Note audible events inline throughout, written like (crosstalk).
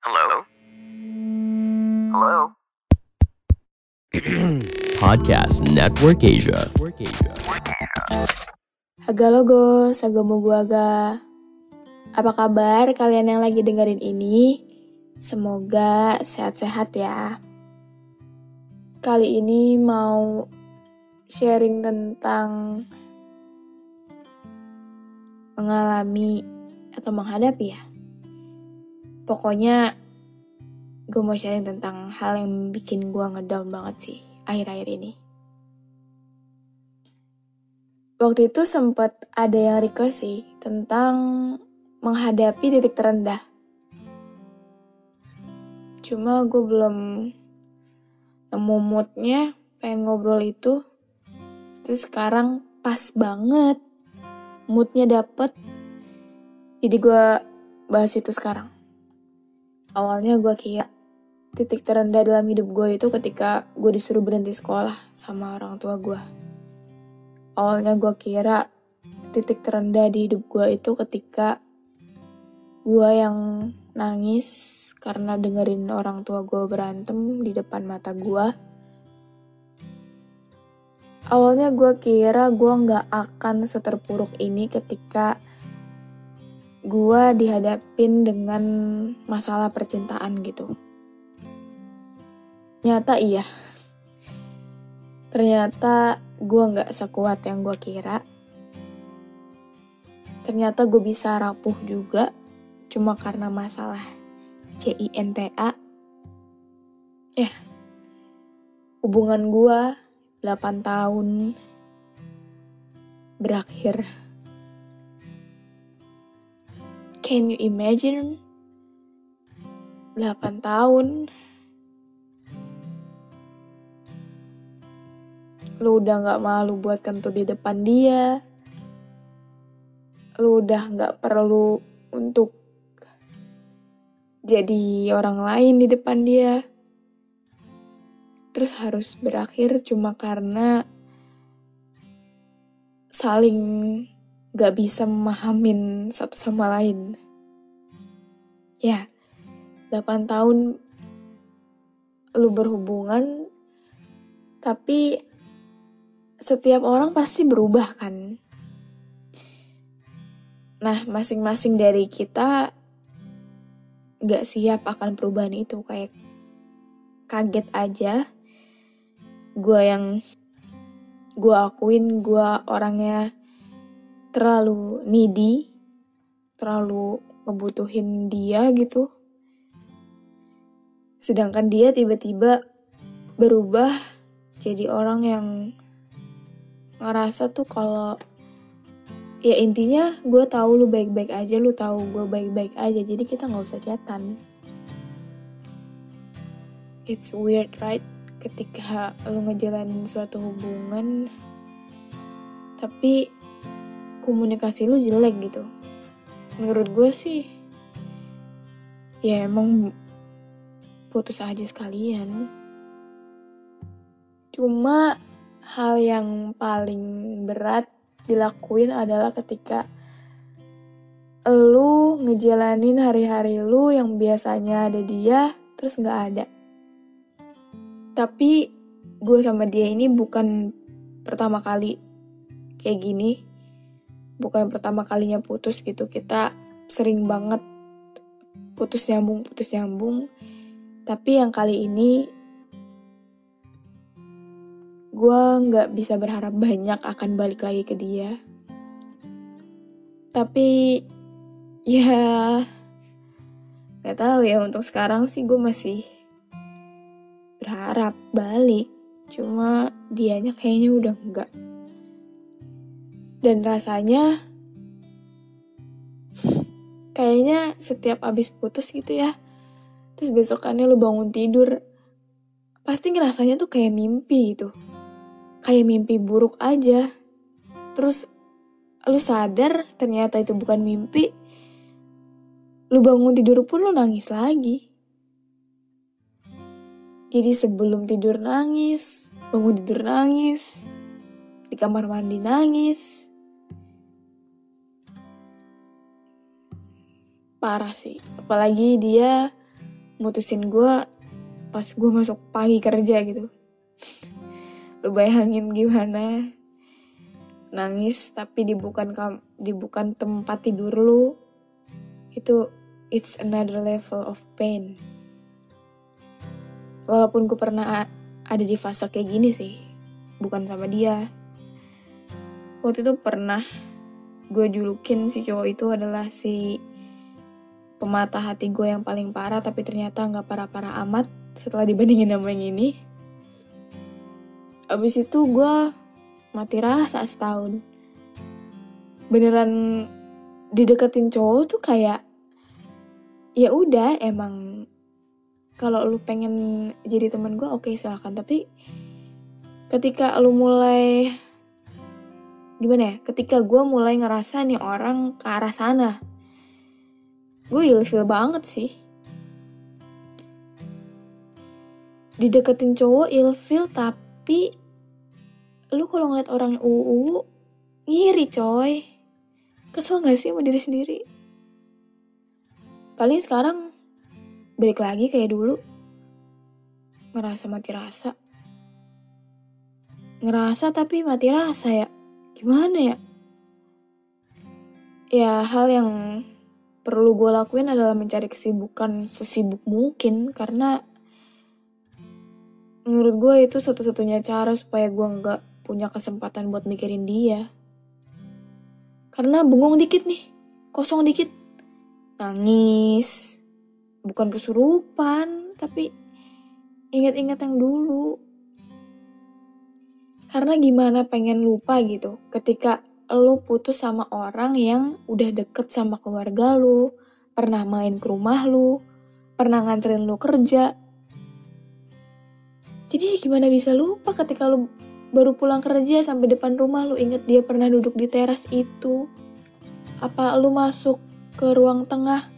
Hello? Hello? (clears throat) Podcast Network Asia. Aga logo, sagamo gua aga. Apa kabar kalian yang lagi dengerin ini? Semoga sehat-sehat ya. Kali ini mau sharing tentang mengalami atau menghadapi ya. Pokoknya gue mau sharing tentang hal yang bikin gue ngedown banget sih akhir-akhir ini. Waktu itu sempat ada yang request sih tentang menghadapi titik terendah. Cuma gue belum nemu moodnya pengen ngobrol itu. Terus sekarang pas banget moodnya dapet. Jadi gue bahas itu sekarang. Awalnya gue kira titik terendah dalam hidup gue itu ketika gue disuruh berhenti sekolah sama orang tua gue. Awalnya gue kira titik terendah di hidup gue itu ketika gue yang nangis karena dengerin orang tua gue berantem di depan mata gue. Awalnya gue kira gue nggak akan seterpuruk ini ketika gue dihadapin dengan masalah percintaan gitu. Nyata iya. Ternyata gue nggak sekuat yang gue kira. Ternyata gue bisa rapuh juga cuma karena masalah CINTA. Ya, hubungan gue 8 tahun berakhir. Can you imagine? 8 tahun. Lu udah gak malu buat kentut di depan dia. Lu udah gak perlu untuk jadi orang lain di depan dia. Terus harus berakhir cuma karena saling gak bisa memahamin satu sama lain. Ya, 8 tahun lu berhubungan, tapi setiap orang pasti berubah kan. Nah, masing-masing dari kita gak siap akan perubahan itu. Kayak kaget aja. Gue yang gue akuin gue orangnya terlalu needy, terlalu ngebutuhin dia gitu. Sedangkan dia tiba-tiba berubah jadi orang yang ngerasa tuh kalau ya intinya gue tahu lu baik-baik aja, lu tahu gue baik-baik aja, jadi kita nggak usah chatan. It's weird, right? Ketika lu ngejalanin suatu hubungan, tapi komunikasi lu jelek gitu. Menurut gue sih, ya emang putus aja sekalian. Cuma hal yang paling berat dilakuin adalah ketika lu ngejalanin hari-hari lu yang biasanya ada dia, terus nggak ada. Tapi gue sama dia ini bukan pertama kali kayak gini bukan pertama kalinya putus gitu. Kita sering banget putus nyambung putus nyambung. Tapi yang kali ini gue nggak bisa berharap banyak akan balik lagi ke dia. Tapi ya nggak tahu ya untuk sekarang sih gue masih berharap balik. Cuma dianya kayaknya udah enggak dan rasanya kayaknya setiap abis putus gitu ya terus besokannya lu bangun tidur pasti ngerasanya tuh kayak mimpi gitu. Kayak mimpi buruk aja. Terus lu sadar ternyata itu bukan mimpi lu bangun tidur pun lu nangis lagi. Jadi sebelum tidur nangis bangun tidur nangis di kamar mandi nangis parah sih. Apalagi dia mutusin gue pas gue masuk pagi kerja gitu. Lu bayangin gimana? Nangis tapi di bukan kam di bukan tempat tidur lu. Itu it's another level of pain. Walaupun gue pernah ada di fase kayak gini sih bukan sama dia. Waktu itu pernah gue julukin si cowok itu adalah si pematah hati gue yang paling parah tapi ternyata nggak parah-parah amat setelah dibandingin sama yang ini. Abis itu gue mati rasa setahun. Beneran dideketin cowok tuh kayak ya udah emang kalau lu pengen jadi teman gue oke okay, silahkan tapi ketika lu mulai gimana ya ketika gue mulai ngerasa nih orang ke arah sana gue ilfil banget sih. Dideketin cowok ilfil tapi lu kalau ngeliat orang uu ngiri coy. Kesel gak sih sama diri sendiri? Paling sekarang balik lagi kayak dulu. Ngerasa mati rasa. Ngerasa tapi mati rasa ya. Gimana ya? Ya hal yang perlu gue lakuin adalah mencari kesibukan sesibuk mungkin karena menurut gue itu satu-satunya cara supaya gue nggak punya kesempatan buat mikirin dia. Karena bengong dikit nih, kosong dikit, nangis, bukan kesurupan, tapi ingat-ingat yang dulu. Karena gimana pengen lupa gitu, ketika lo putus sama orang yang udah deket sama keluarga lo, pernah main ke rumah lo, pernah nganterin lo kerja. Jadi gimana bisa lupa ketika lo baru pulang kerja sampai depan rumah lo inget dia pernah duduk di teras itu. Apa lo masuk ke ruang tengah,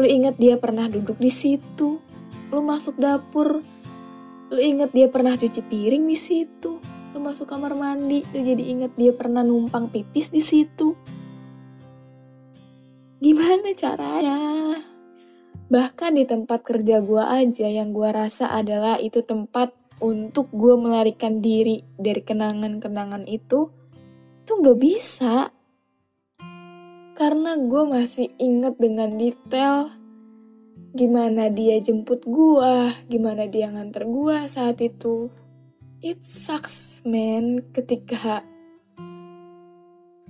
lo inget dia pernah duduk di situ. Lo masuk dapur, lo inget dia pernah cuci piring di situ lu masuk kamar mandi, lu jadi inget dia pernah numpang pipis di situ. Gimana caranya? Bahkan di tempat kerja gue aja yang gue rasa adalah itu tempat untuk gue melarikan diri dari kenangan-kenangan itu, tuh gak bisa. Karena gue masih inget dengan detail gimana dia jemput gue, gimana dia nganter gue saat itu it sucks man ketika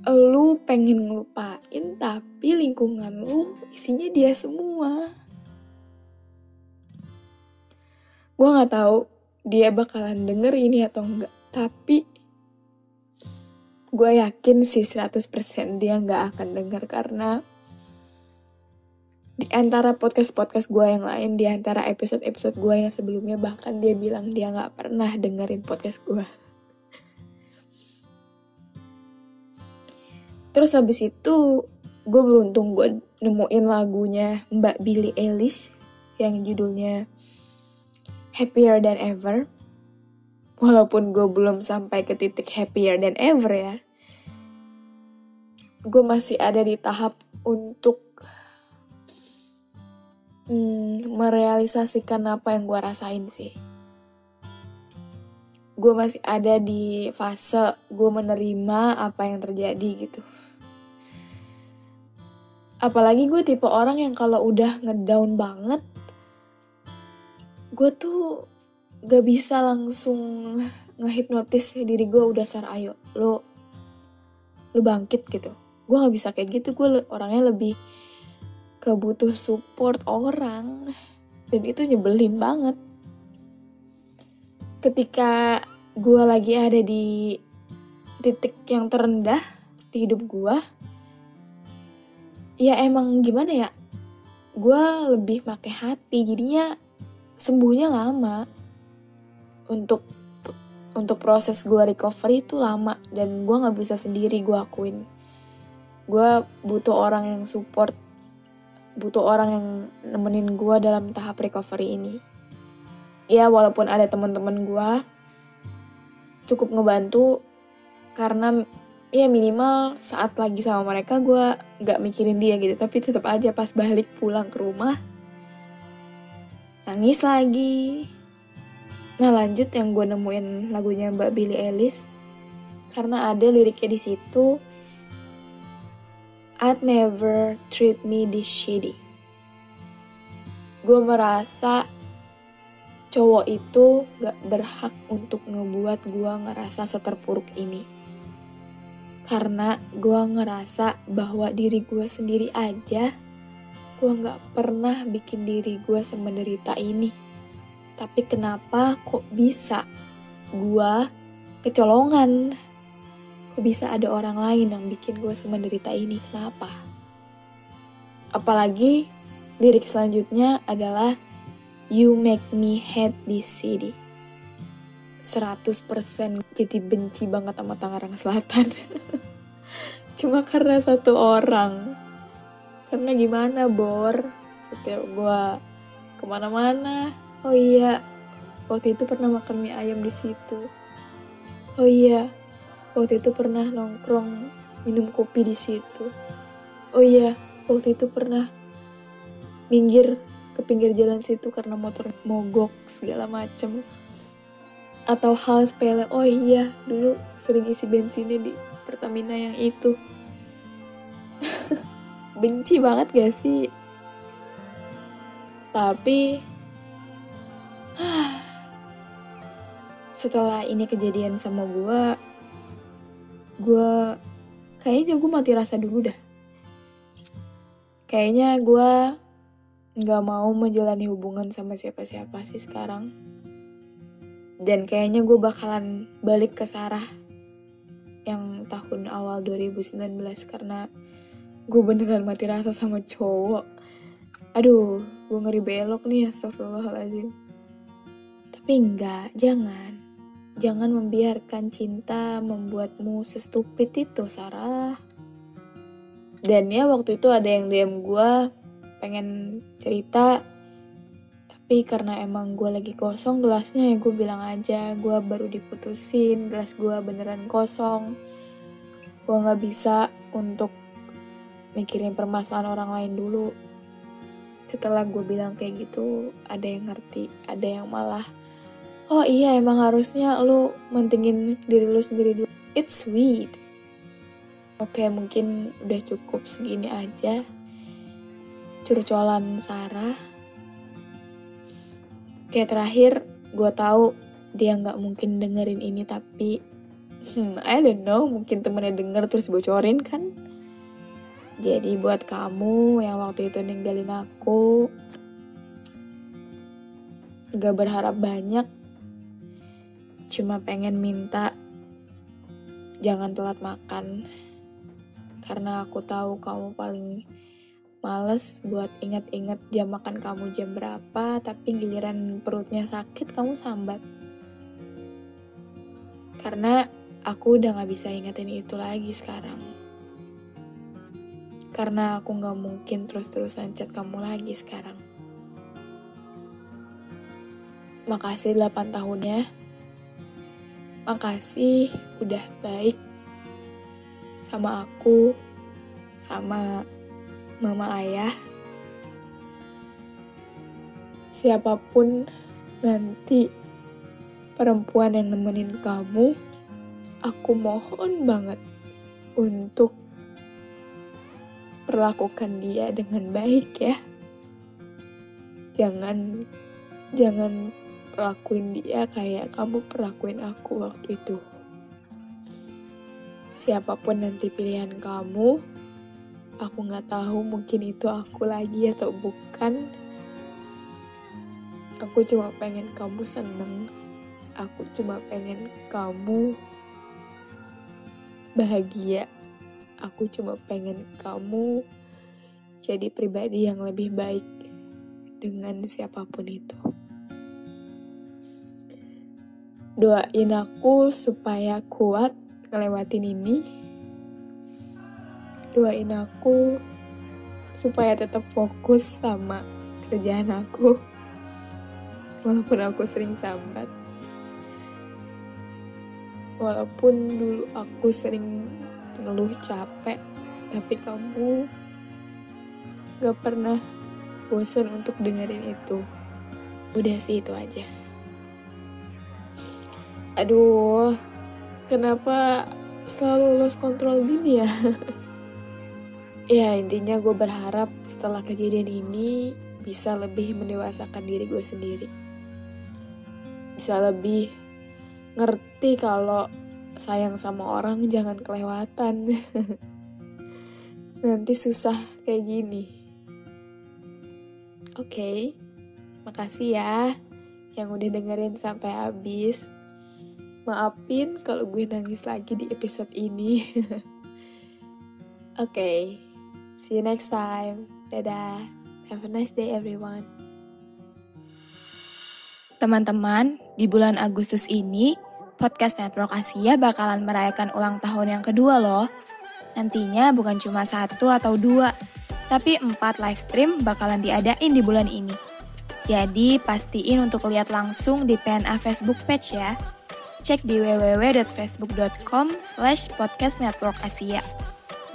lu pengen ngelupain tapi lingkungan lu isinya dia semua. Gue nggak tahu dia bakalan denger ini atau enggak tapi gue yakin sih 100% dia nggak akan denger karena di antara podcast-podcast gue yang lain, di antara episode-episode gue yang sebelumnya, bahkan dia bilang dia gak pernah dengerin podcast gue. Terus habis itu, gue beruntung gue nemuin lagunya Mbak Billie Eilish yang judulnya Happier Than Ever. Walaupun gue belum sampai ke titik happier than ever ya. Gue masih ada di tahap untuk hmm, merealisasikan apa yang gue rasain sih. Gue masih ada di fase gue menerima apa yang terjadi gitu. Apalagi gue tipe orang yang kalau udah ngedown banget, gue tuh gak bisa langsung ngehipnotis diri gue udah sar ayo lo lo bangkit gitu gue gak bisa kayak gitu gue orangnya lebih kebutuh support orang dan itu nyebelin banget. Ketika gue lagi ada di titik yang terendah di hidup gue ya emang gimana ya gue lebih pakai hati jadinya sembuhnya lama. Untuk untuk proses gue recovery itu lama dan gue nggak bisa sendiri gue akuin. Gue butuh orang yang support butuh orang yang nemenin gue dalam tahap recovery ini. Ya walaupun ada teman-teman gue cukup ngebantu karena ya minimal saat lagi sama mereka gue nggak mikirin dia gitu tapi tetap aja pas balik pulang ke rumah nangis lagi. Nah lanjut yang gue nemuin lagunya Mbak Billie Eilish karena ada liriknya di situ I'd never treat me this shitty gue merasa cowok itu gak berhak untuk ngebuat gue ngerasa seterpuruk ini karena gue ngerasa bahwa diri gue sendiri aja gue gak pernah bikin diri gue semenderita ini. Tapi kenapa kok bisa gue kecolongan? Bisa ada orang lain yang bikin gue semenderita ini? Kenapa? Apalagi lirik selanjutnya adalah You make me hate this city. 100% jadi benci banget sama Tangerang Selatan. (laughs) Cuma karena satu orang karena gimana bor setiap gue ke mana-mana oh iya waktu itu pernah makan mie ayam di situ oh iya waktu itu pernah nongkrong minum kopi di situ. Oh iya waktu itu pernah minggir ke pinggir jalan situ karena motor mogok segala macem. Atau hal sepele oh iya dulu sering isi bensinnya di Pertamina yang itu. (laughs) Benci banget gak sih? Tapi (sighs) setelah ini kejadian sama gue, gue kayaknya gue mati rasa dulu dah. Kayaknya gue nggak mau menjalani hubungan sama siapa-siapa sih sekarang. Dan kayaknya gue bakalan balik ke Sarah yang tahun awal 2019 karena gue beneran mati rasa sama cowok aduh gue ngeri belok nih astagfirullahaladzim tapi enggak jangan jangan membiarkan cinta membuatmu sestupid itu Sarah. Dan ya waktu itu ada yang DM gue pengen cerita. Tapi karena emang gue lagi kosong gelasnya ya gue bilang aja gue baru diputusin gelas gue beneran kosong. Gue nggak bisa untuk mikirin permasalahan orang lain dulu. Setelah gue bilang kayak gitu, ada yang ngerti, ada yang malah, oh iya emang harusnya lu mentingin diri lu sendiri dulu. It's sweet. Oke, mungkin udah cukup segini aja. Curcolan Sarah. Kayak terakhir, gue tahu dia nggak mungkin dengerin ini tapi hmm, I don't know, mungkin temennya denger terus bocorin kan? Jadi buat kamu yang waktu itu ninggalin aku, gak berharap banyak, cuma pengen minta jangan telat makan. Karena aku tahu kamu paling males buat inget-inget jam makan kamu jam berapa, tapi giliran perutnya sakit kamu sambat. Karena aku udah gak bisa ingetin itu lagi sekarang. Karena aku gak mungkin terus-terusan chat kamu lagi sekarang. Makasih 8 tahunnya. Makasih udah baik sama aku, sama mama ayah. Siapa pun nanti perempuan yang nemenin kamu, aku mohon banget untuk perlakukan dia dengan baik ya. Jangan jangan perlakuin dia kayak kamu perlakuin aku waktu itu. Siapa pun nanti pilihan kamu, aku nggak tahu mungkin itu aku lagi atau bukan. Aku cuma pengen kamu seneng. Aku cuma pengen kamu bahagia. Aku cuma pengen kamu jadi pribadi yang lebih baik dengan siapa pun itu. Doain aku supaya kuat ngelewatin ini. Doain aku supaya tetap fokus sama kerjaan aku. Walaupun aku sering sambat. Walaupun dulu aku sering ngeluh capek, tapi kamu gak pernah bosan untuk dengerin itu. Udah sih itu aja. Aduh, kenapa selalu lost control gini ya? (laughs) ya intinya gue berharap setelah kejadian ini bisa lebih mendewasakan diri gue sendiri. Bisa lebih ngerti kalau sayang sama orang jangan kelewatan. (laughs) Nanti susah kayak gini. Oke, okay, makasih ya yang udah dengerin sampai habis. Maafin kalau gue nangis lagi di episode ini. (laughs) Oke, okay, see you next time. Dadah. Have a nice day everyone. Teman-teman, di bulan Agustus ini, Podcast Network Asia bakalan merayakan ulang tahun yang kedua loh. Nantinya bukan cuma satu atau dua, tapi empat live stream bakalan diadain di bulan ini. Jadi pastiin untuk lihat langsung di PNA Facebook page ya cek di www.facebook.com slash podcast network Asia.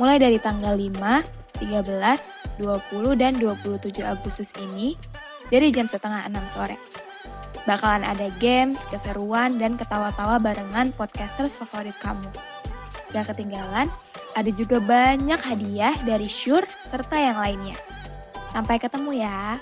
Mulai dari tanggal 5, 13, 20, dan 27 Agustus ini dari jam setengah 6 sore. Bakalan ada games, keseruan, dan ketawa-tawa barengan podcasters favorit kamu. Gak ketinggalan, ada juga banyak hadiah dari Shure serta yang lainnya. Sampai ketemu ya.